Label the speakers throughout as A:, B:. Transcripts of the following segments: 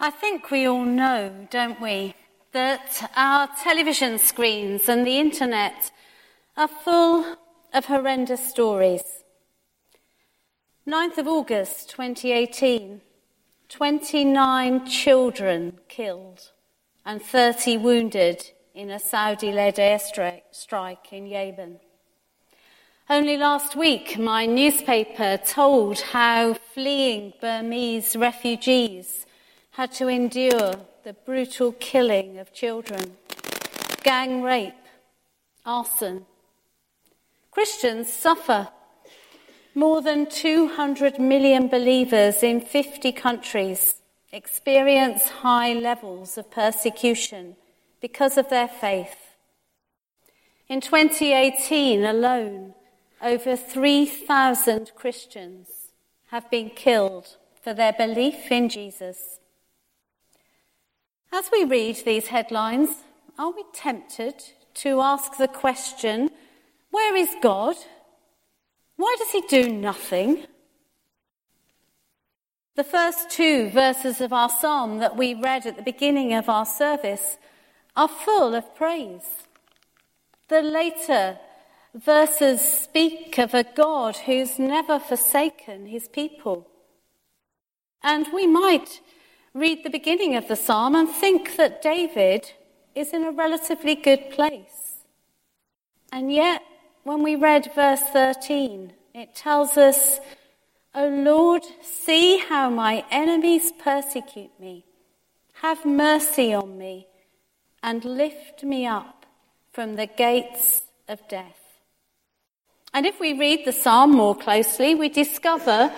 A: I think we all know, don't we, that our television screens and the internet are full of horrendous stories. 9th of August 2018, 29 children killed and 30 wounded in a Saudi led airstrike in Yemen. Only last week, my newspaper told how fleeing Burmese refugees had to endure the brutal killing of children, gang rape, arson. Christians suffer. More than 200 million believers in 50 countries experience high levels of persecution because of their faith. In 2018 alone, over 3,000 Christians have been killed for their belief in Jesus. As we read these headlines, are we tempted to ask the question, where is God? Why does he do nothing? The first two verses of our psalm that we read at the beginning of our service are full of praise. The later verses speak of a God who's never forsaken his people. And we might read the beginning of the psalm and think that David is in a relatively good place. And yet, when we read verse 13, it tells us, O Lord, see how my enemies persecute me. Have mercy on me and lift me up from the gates of death. And if we read the psalm more closely, we discover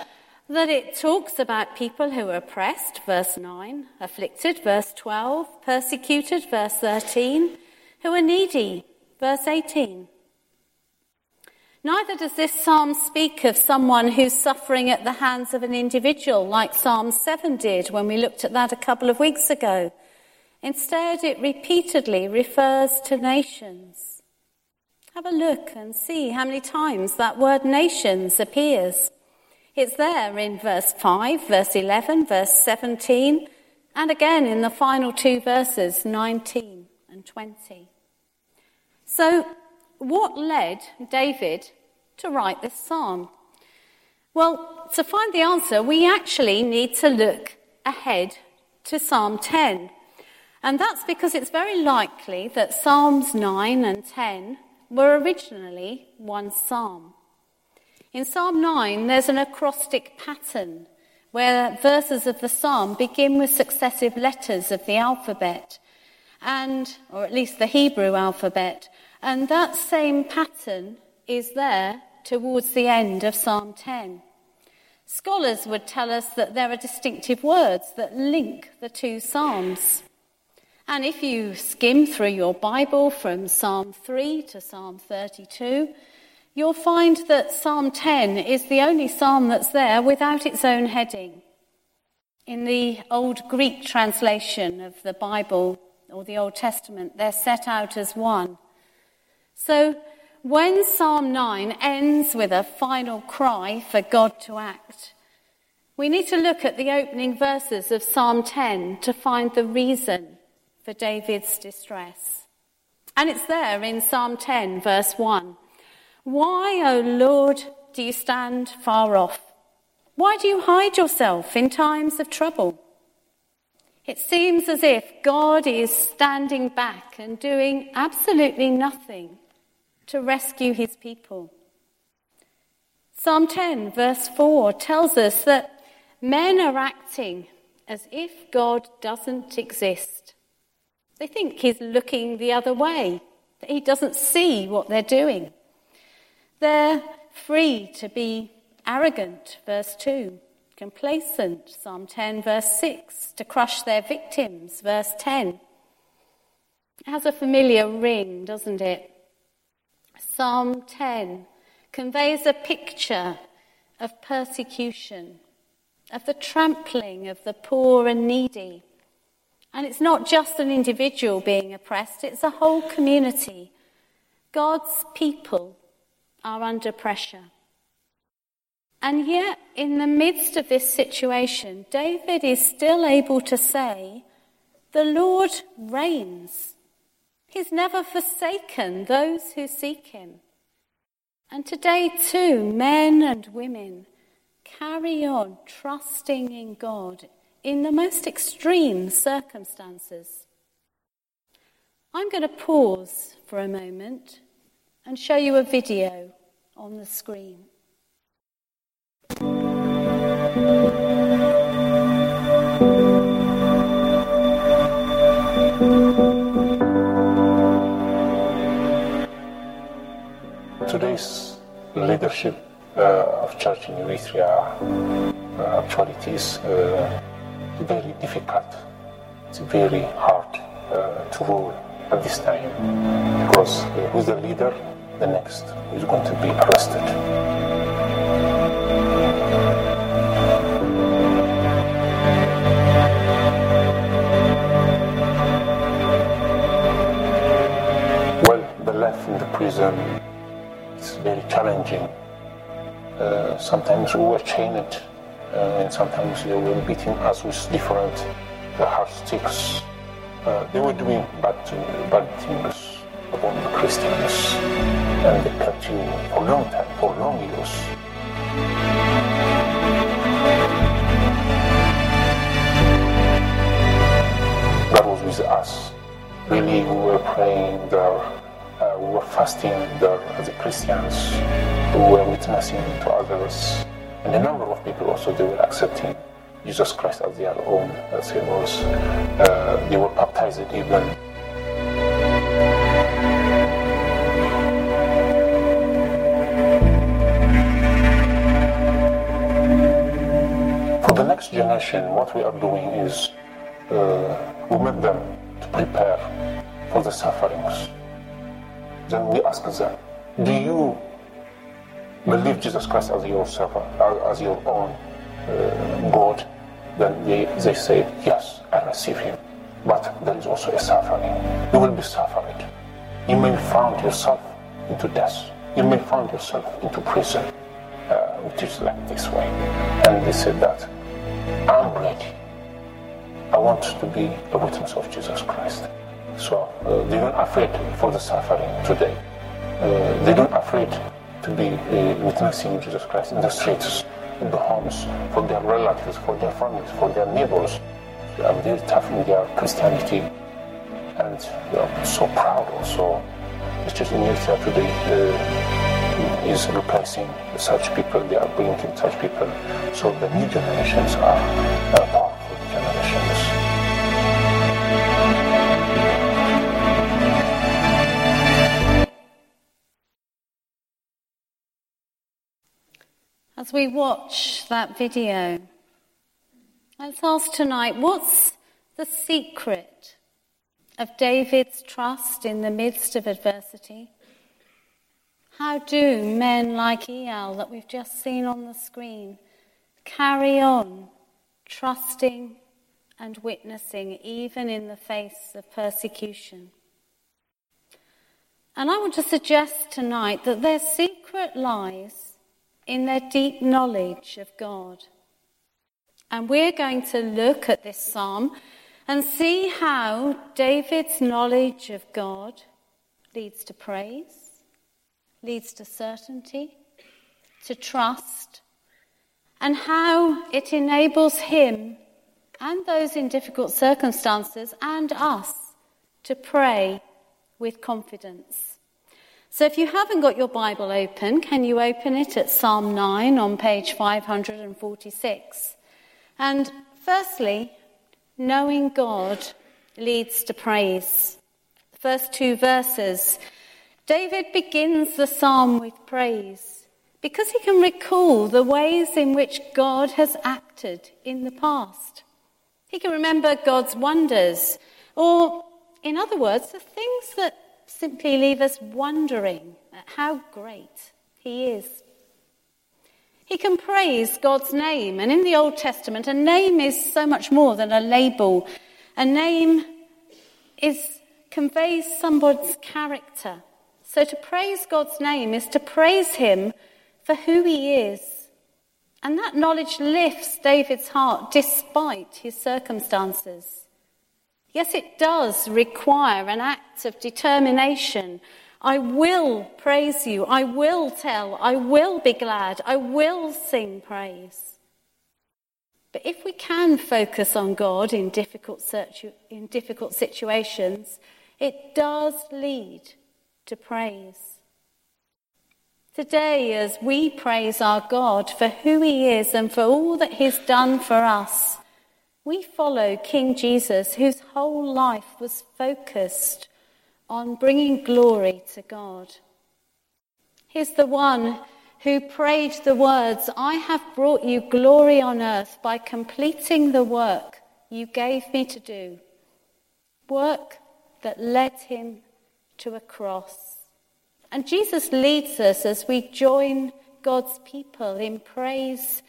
A: that it talks about people who are oppressed, verse 9, afflicted, verse 12, persecuted, verse 13, who are needy, verse 18. Neither does this psalm speak of someone who's suffering at the hands of an individual, like Psalm 7 did when we looked at that a couple of weeks ago. Instead, it repeatedly refers to nations. Have a look and see how many times that word nations appears. It's there in verse 5, verse 11, verse 17, and again in the final two verses, 19 and 20. So, what led David to write this psalm? Well, to find the answer, we actually need to look ahead to Psalm 10. And that's because it's very likely that Psalms 9 and 10 were originally one psalm. In Psalm 9, there's an acrostic pattern where verses of the psalm begin with successive letters of the alphabet, and, or at least the Hebrew alphabet, and that same pattern is there towards the end of Psalm 10. Scholars would tell us that there are distinctive words that link the two psalms. And if you skim through your Bible from Psalm 3 to Psalm 32, you'll find that Psalm 10 is the only psalm that's there without its own heading. In the Old Greek translation of the Bible or the Old Testament, they're set out as one. So when Psalm 9 ends with a final cry for God to act, we need to look at the opening verses of Psalm 10 to find the reason for David's distress. And it's there in Psalm 10, verse 1. Why, O Lord, do you stand far off? Why do you hide yourself in times of trouble? It seems as if God is standing back and doing absolutely nothing to rescue his people. Psalm 10, verse 4, tells us that men are acting as if God doesn't exist. They think he's looking the other way, that he doesn't see what they're doing. They're free to be arrogant, verse 2, complacent, Psalm 10, verse 6, to crush their victims, verse 10. It has a familiar ring, doesn't it? Psalm 10 conveys a picture of persecution, of the trampling of the poor and needy. And it's not just an individual being oppressed, it's a whole community. God's people are under pressure. And yet, in the midst of this situation, David is still able to say, The Lord reigns. He's never forsaken those who seek him. And today, too, men and women carry on trusting in God in the most extreme circumstances. I'm going to pause for a moment and show you a video on the screen.
B: Today's leadership uh, of church in Eritrea uh, actually is uh, very difficult. It's very hard uh, to rule at this time because uh, who's the leader, the next is going to be arrested. Well, the life in the prison is very challenging. Uh, sometimes we were chained, uh, and sometimes they were beating us with different uh, hard sticks. Uh, they were doing bad, bad things upon the Christians, and they kept you for long time, for long years. God was with us. Really, we were praying there, uh, we were fasting there as Christians, we were witnessing to others, and a number of people also they were accepting Jesus Christ as their own as he was. Uh, they were baptized even. Next generation, what we are doing is uh, we make them to prepare for the sufferings. Then we ask them, do you believe Jesus Christ as your servant, as your own uh, God? Then they, they say, yes, I receive him. But there is also a suffering. You will be suffering. You may find yourself into death. You may find yourself into prison, uh, which is like this way. And they said that, I'm ready. I want to be a witness of Jesus Christ. So uh, they're not afraid for the suffering today. Uh, they're not afraid to be uh, witnessing Jesus Christ in the streets, in the homes, for their relatives, for their families, for their neighbors. They are very tough in their Christianity, and they are so proud also. The church in Eritrea today uh, is replacing such people. They are bringing such people. So the new generations are powerful generations.
A: As we watch that video, let's ask tonight what's the secret of David's trust in the midst of adversity? How do men like El, that we've just seen on the screen, carry on trusting and witnessing even in the face of persecution? And I want to suggest tonight that their secret lies in their deep knowledge of God. And we're going to look at this psalm and see how David's knowledge of God leads to praise, leads to certainty, to trust, and how it enables him and those in difficult circumstances and us to pray with confidence. So if you haven't got your Bible open, can you open it at Psalm 9 on page 546? And firstly, knowing God leads to praise. The first two verses, David begins the psalm with praise because he can recall the ways in which God has acted in the past. He can remember God's wonders, or in other words, the things that simply leave us wondering at how great He is. He can praise God's name, and in the Old Testament, a name is so much more than a label. A name is conveys somebody's character. So to praise God's name is to praise Him for who He is And that knowledge lifts David's heart despite his circumstances. Yes, it does require an act of determination. I will praise you. I will tell. I will be glad. I will sing praise. But if we can focus on God in difficult, in difficult situations, it does lead to praise. Today, as we praise our God for who He is and for all that He's done for us, we follow King Jesus, whose whole life was focused on bringing glory to God. He's the one who prayed the words, I have brought you glory on earth by completing the work you gave me to do. Work that led him to a cross. And Jesus leads us as we join God's people in praise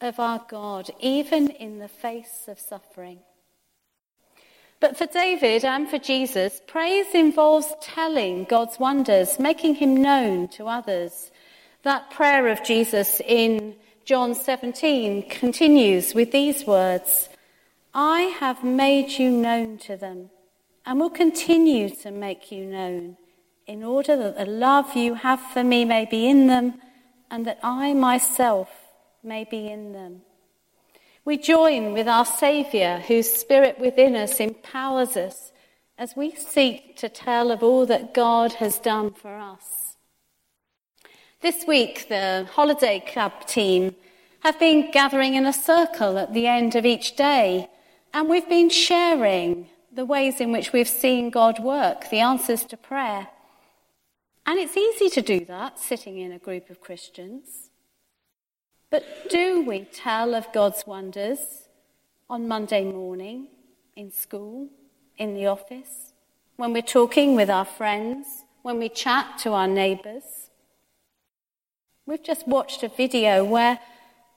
A: of our God, even in the face of suffering. But for David and for Jesus, praise involves telling God's wonders, making him known to others. That prayer of Jesus in John 17 continues with these words I have made you known to them and will continue to make you known in order that the love you have for me may be in them and that I myself may be in them. We join with our Saviour, whose Spirit within us empowers us as we seek to tell of all that God has done for us. This week, the Holiday Club team have been gathering in a circle at the end of each day, and we've been sharing the ways in which we've seen God work, the answers to prayer. And it's easy to do that sitting in a group of Christians. But do we tell of God's wonders on Monday morning, in school, in the office, when we're talking with our friends, when we chat to our neighbours? We've just watched a video where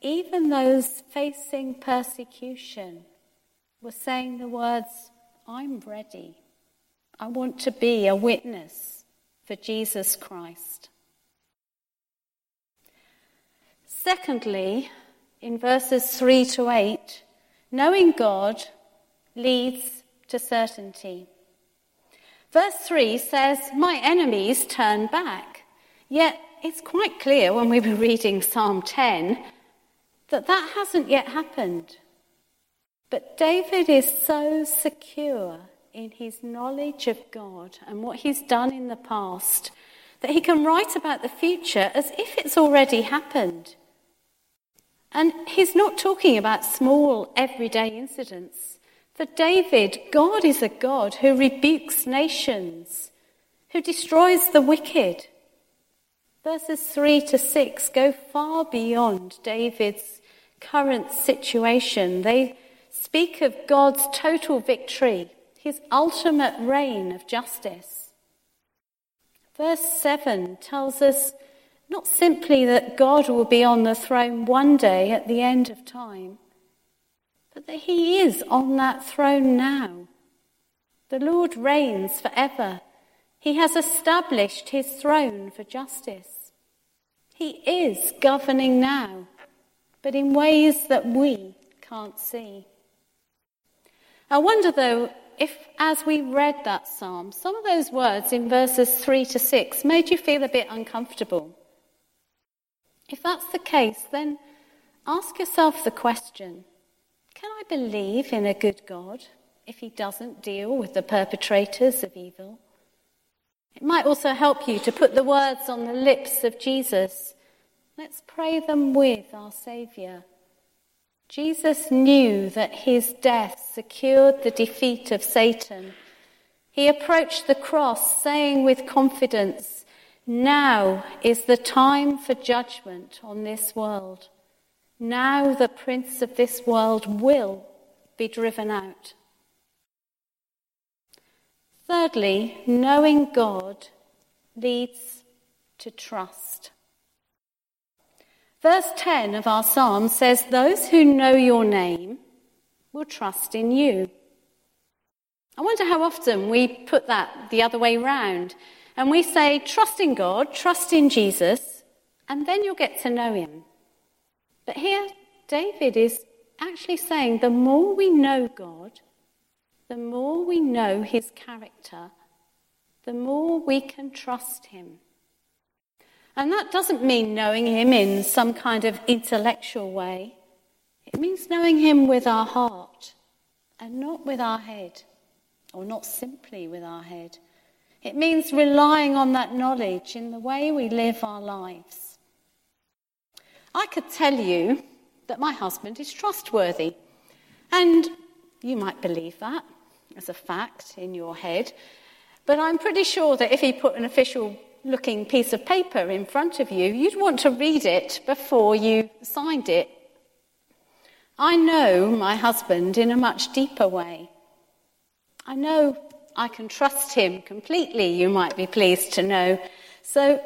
A: even those facing persecution were saying the words, I'm ready. I want to be a witness for Jesus Christ. Secondly, in verses 3 to 8, knowing God leads to certainty. Verse 3 says, My enemies turn back. Yet it's quite clear when we were reading Psalm 10 that that hasn't yet happened. But David is so secure in his knowledge of God and what he's done in the past that he can write about the future as if it's already happened. And he's not talking about small, everyday incidents. For David, God is a God who rebukes nations, who destroys the wicked. Verses 3 to 6 go far beyond David's current situation. They speak of God's total victory his ultimate reign of justice. Verse 7 tells us not simply that God will be on the throne one day at the end of time, but that he is on that throne now. The Lord reigns forever. He has established his throne for justice. He is governing now, but in ways that we can't see. I wonder, though, if, as we read that psalm, some of those words in verses 3 to 6 made you feel a bit uncomfortable, if that's the case, then ask yourself the question can I believe in a good God if he doesn't deal with the perpetrators of evil? It might also help you to put the words on the lips of Jesus. Let's pray them with our Saviour. Jesus knew that his death secured the defeat of Satan. He approached the cross saying with confidence, Now is the time for judgment on this world. Now the prince of this world will be driven out. Thirdly, knowing God leads to trust. Verse 10 of our psalm says, Those who know your name will trust in you. I wonder how often we put that the other way round and we say, Trust in God, trust in Jesus, and then you'll get to know him. But here, David is actually saying the more we know God, the more we know his character, the more we can trust him. And that doesn't mean knowing him in some kind of intellectual way. It means knowing him with our heart and not with our head, or not simply with our head. It means relying on that knowledge in the way we live our lives. I could tell you that my husband is trustworthy, and you might believe that as a fact in your head, but I'm pretty sure that if he put an official looking piece of paper in front of you, you'd want to read it before you signed it. I know my husband in a much deeper way. I know I can trust him completely, you might be pleased to know. So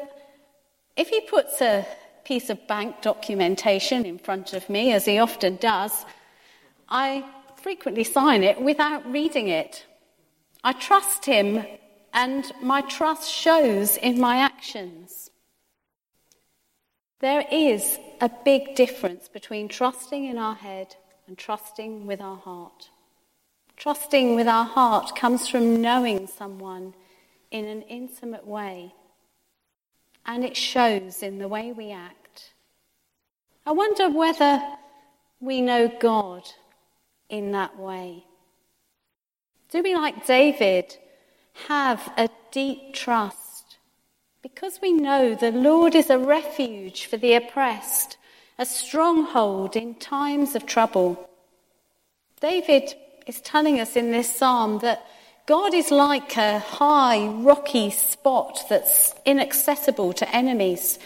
A: if he puts a piece of bank documentation in front of me, as he often does, I frequently sign it without reading it. I trust him and my trust shows in my actions. There is a big difference between trusting in our head and trusting with our heart. Trusting with our heart comes from knowing someone in an intimate way, and it shows in the way we act. I wonder whether we know God in that way. Do we, like David, have a deep trust because we know the Lord is a refuge for the oppressed, a stronghold in times of trouble. David is telling us in this psalm that God is like a high, rocky spot that's inaccessible to enemies.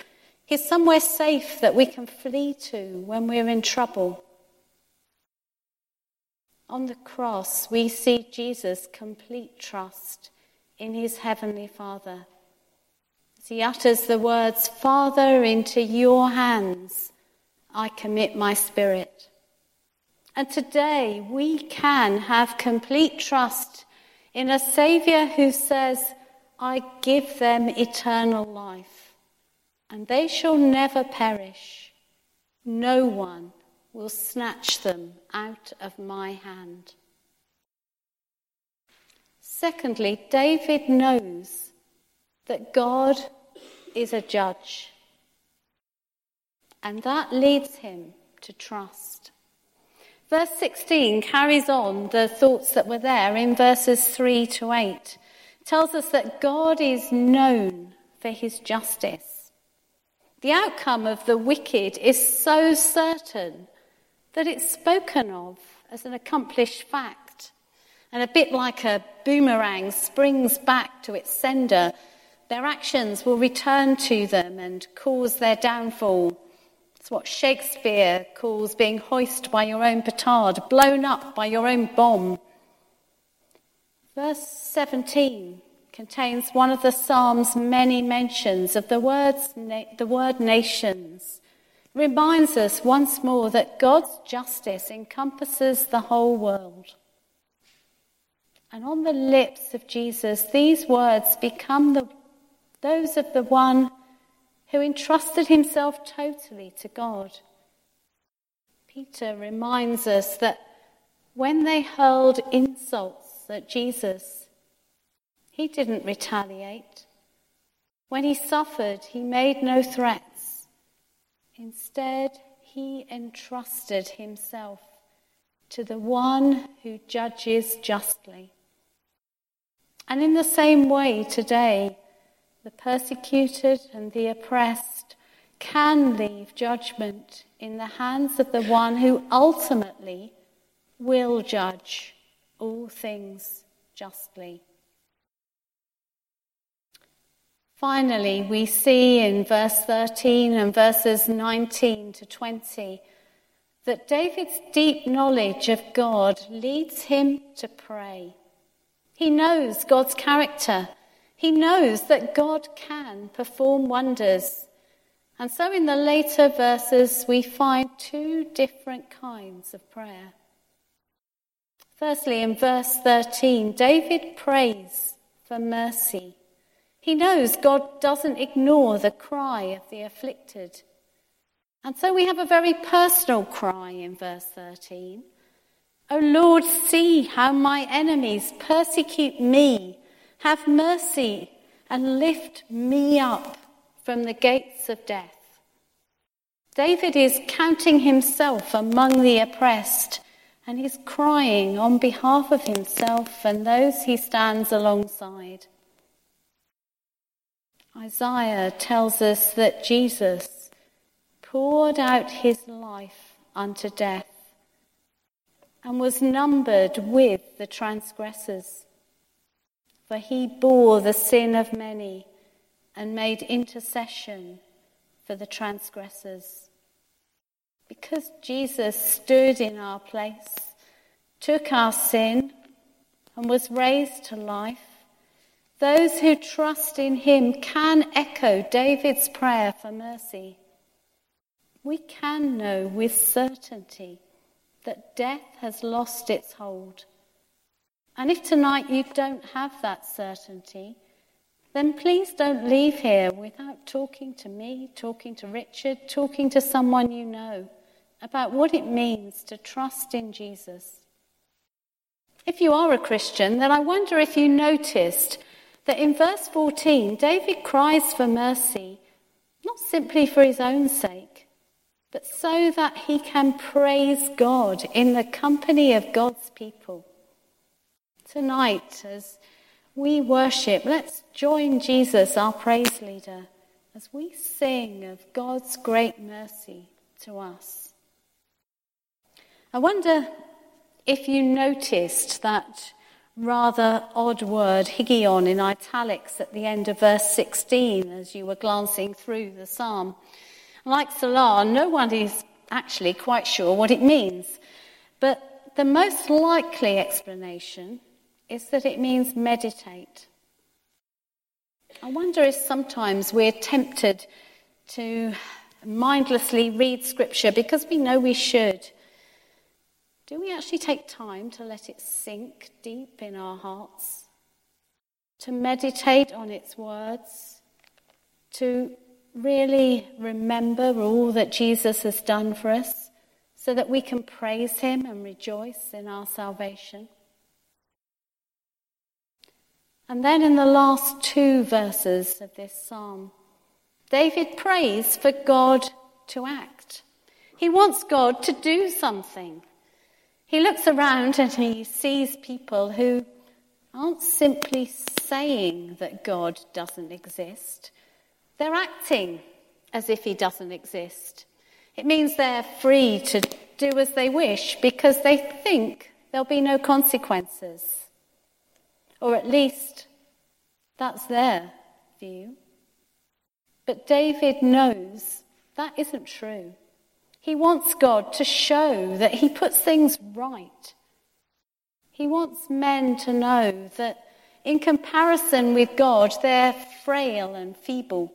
A: He's somewhere safe that we can flee to when we're in trouble. On the cross, we see Jesus' complete trust in his heavenly Father. As he utters the words, Father, into your hands I commit my spirit. And today we can have complete trust in a Saviour who says, I give them eternal life, and they shall never perish. No one will snatch them out of my hand. Secondly, David knows that God is a judge. And that leads him to trust. Verse 16 carries on the thoughts that were there in verses 3 to 8. It tells us that God is known for his justice. The outcome of the wicked is so certain that it's spoken of as an accomplished fact and a bit like a boomerang springs back to its sender, their actions will return to them and cause their downfall. It's what Shakespeare calls being hoisted by your own petard, blown up by your own bomb. Verse 17 contains one of the psalm's many mentions of the, words, the word nations. reminds us once more that God's justice encompasses the whole world. And on the lips of Jesus, these words become the, those of the one who entrusted himself totally to God. Peter reminds us that when they hurled insults at Jesus, he didn't retaliate. When he suffered, he made no threats. Instead, he entrusted himself to the one who judges justly. And in the same way, today, the persecuted and the oppressed can leave judgment in the hands of the one who ultimately will judge all things justly. Finally, we see in verse 13 and verses 19 to 20 that David's deep knowledge of God leads him to pray. He knows God's character. He knows that God can perform wonders. And so in the later verses, we find two different kinds of prayer. Firstly, in verse 13, David prays for mercy. He knows God doesn't ignore the cry of the afflicted. And so we have a very personal cry in verse 13. O Lord, see how my enemies persecute me. Have mercy and lift me up from the gates of death. David is counting himself among the oppressed and he's crying on behalf of himself and those he stands alongside. Isaiah tells us that Jesus poured out his life unto death and was numbered with the transgressors. For he bore the sin of many and made intercession for the transgressors. Because Jesus stood in our place, took our sin, and was raised to life, those who trust in him can echo David's prayer for mercy. We can know with certainty that death has lost its hold. And if tonight you don't have that certainty, then please don't leave here without talking to me, talking to Richard, talking to someone you know about what it means to trust in Jesus. If you are a Christian, then I wonder if you noticed that in verse 14, David cries for mercy, not simply for his own sake, but so that he can praise God in the company of God's people. Tonight, as we worship, let's join Jesus, our praise leader, as we sing of God's great mercy to us. I wonder if you noticed that rather odd word, Higgaion, in italics at the end of verse 16 as you were glancing through the psalm. Like Selah, no one is actually quite sure what it means, but the most likely explanation is that it means meditate. I wonder if sometimes we're tempted to mindlessly read scripture because we know we should do we actually take time to let it sink deep in our hearts? To meditate on its words? To really remember all that Jesus has done for us so that we can praise him and rejoice in our salvation? And then in the last two verses of this psalm, David prays for God to act. He wants God to do something. He looks around and he sees people who aren't simply saying that God doesn't exist, they're acting as if he doesn't exist. It means they're free to do as they wish because they think there'll be no consequences. Or at least that's their view. But David knows that isn't true. He wants God to show that He puts things right. He wants men to know that in comparison with God, they're frail and feeble.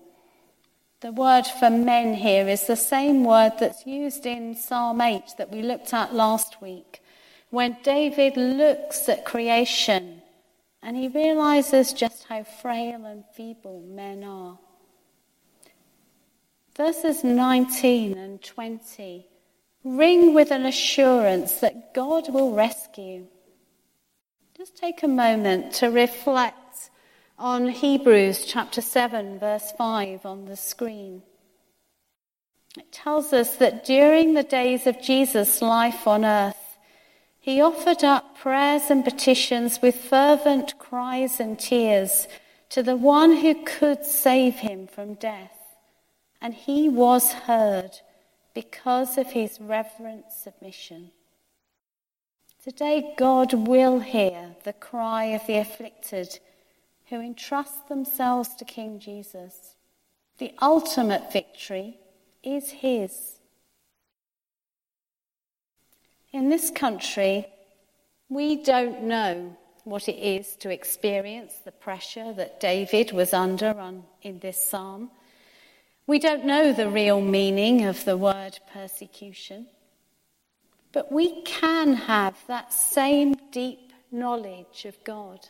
A: The word for men here is the same word that's used in Psalm 8 that we looked at last week, when David looks at creation and he realizes just how frail and feeble men are. Verses 19 and 20 ring with an assurance that God will rescue. Just take a moment to reflect on Hebrews chapter 7, verse 5 on the screen. It tells us that during the days of Jesus' life on earth, he offered up prayers and petitions with fervent cries and tears to the one who could save him from death and he was heard because of his reverent submission. Today, God will hear the cry of the afflicted who entrust themselves to King Jesus. The ultimate victory is his. In this country, we don't know what it is to experience the pressure that David was under on, in this psalm. We don't know the real meaning of the word persecution, but we can have that same deep knowledge of God.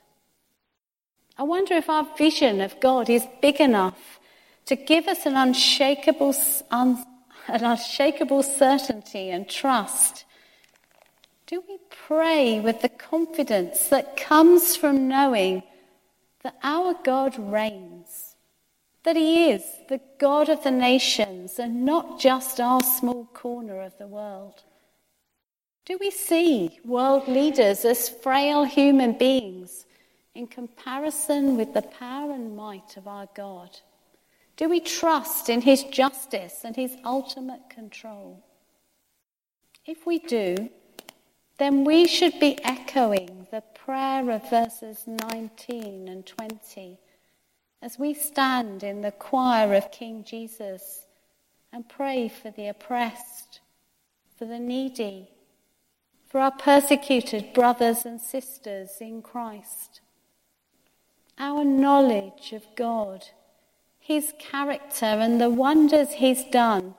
A: I wonder if our vision of God is big enough to give us an unshakable, un, an unshakable certainty and trust? Do we pray with the confidence that comes from knowing that our God reigns, that He is the God of the nations and not just our small corner of the world? Do we see world leaders as frail human beings in comparison with the power and might of our God? Do we trust in His justice and His ultimate control? If we do, then we should be echoing the prayer of verses 19 and 20 as we stand in the choir of King Jesus and pray for the oppressed, for the needy, for our persecuted brothers and sisters in Christ. Our knowledge of God, His character, and the wonders He's done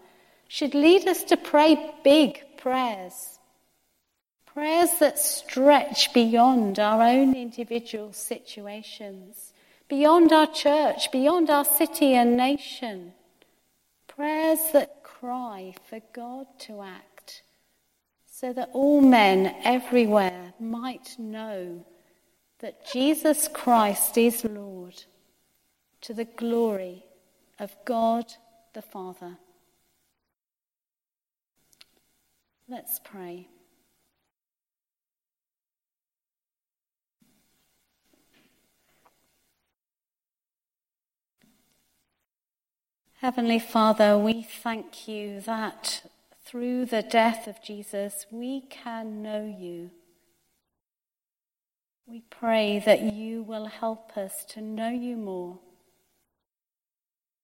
A: should lead us to pray big prayers. Prayers that stretch beyond our own individual situations, beyond our church, beyond our city and nation. Prayers that cry for God to act so that all men everywhere might know that Jesus Christ is Lord to the glory of God the Father. Let's pray. Heavenly Father, we thank you that through the death of Jesus, we can know you. We pray that you will help us to know you more.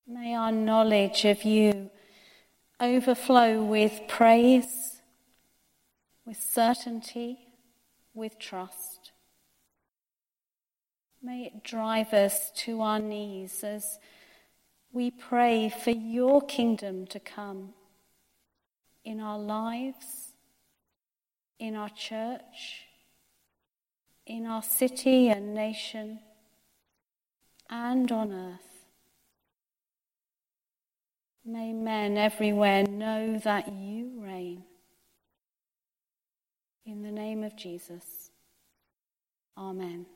A: May our knowledge of you overflow with praise, with certainty, with trust. May it drive us to our knees as we pray for your kingdom to come in our lives, in our church, in our city and nation, and on earth. May men everywhere know that you reign. In the name of Jesus. Amen.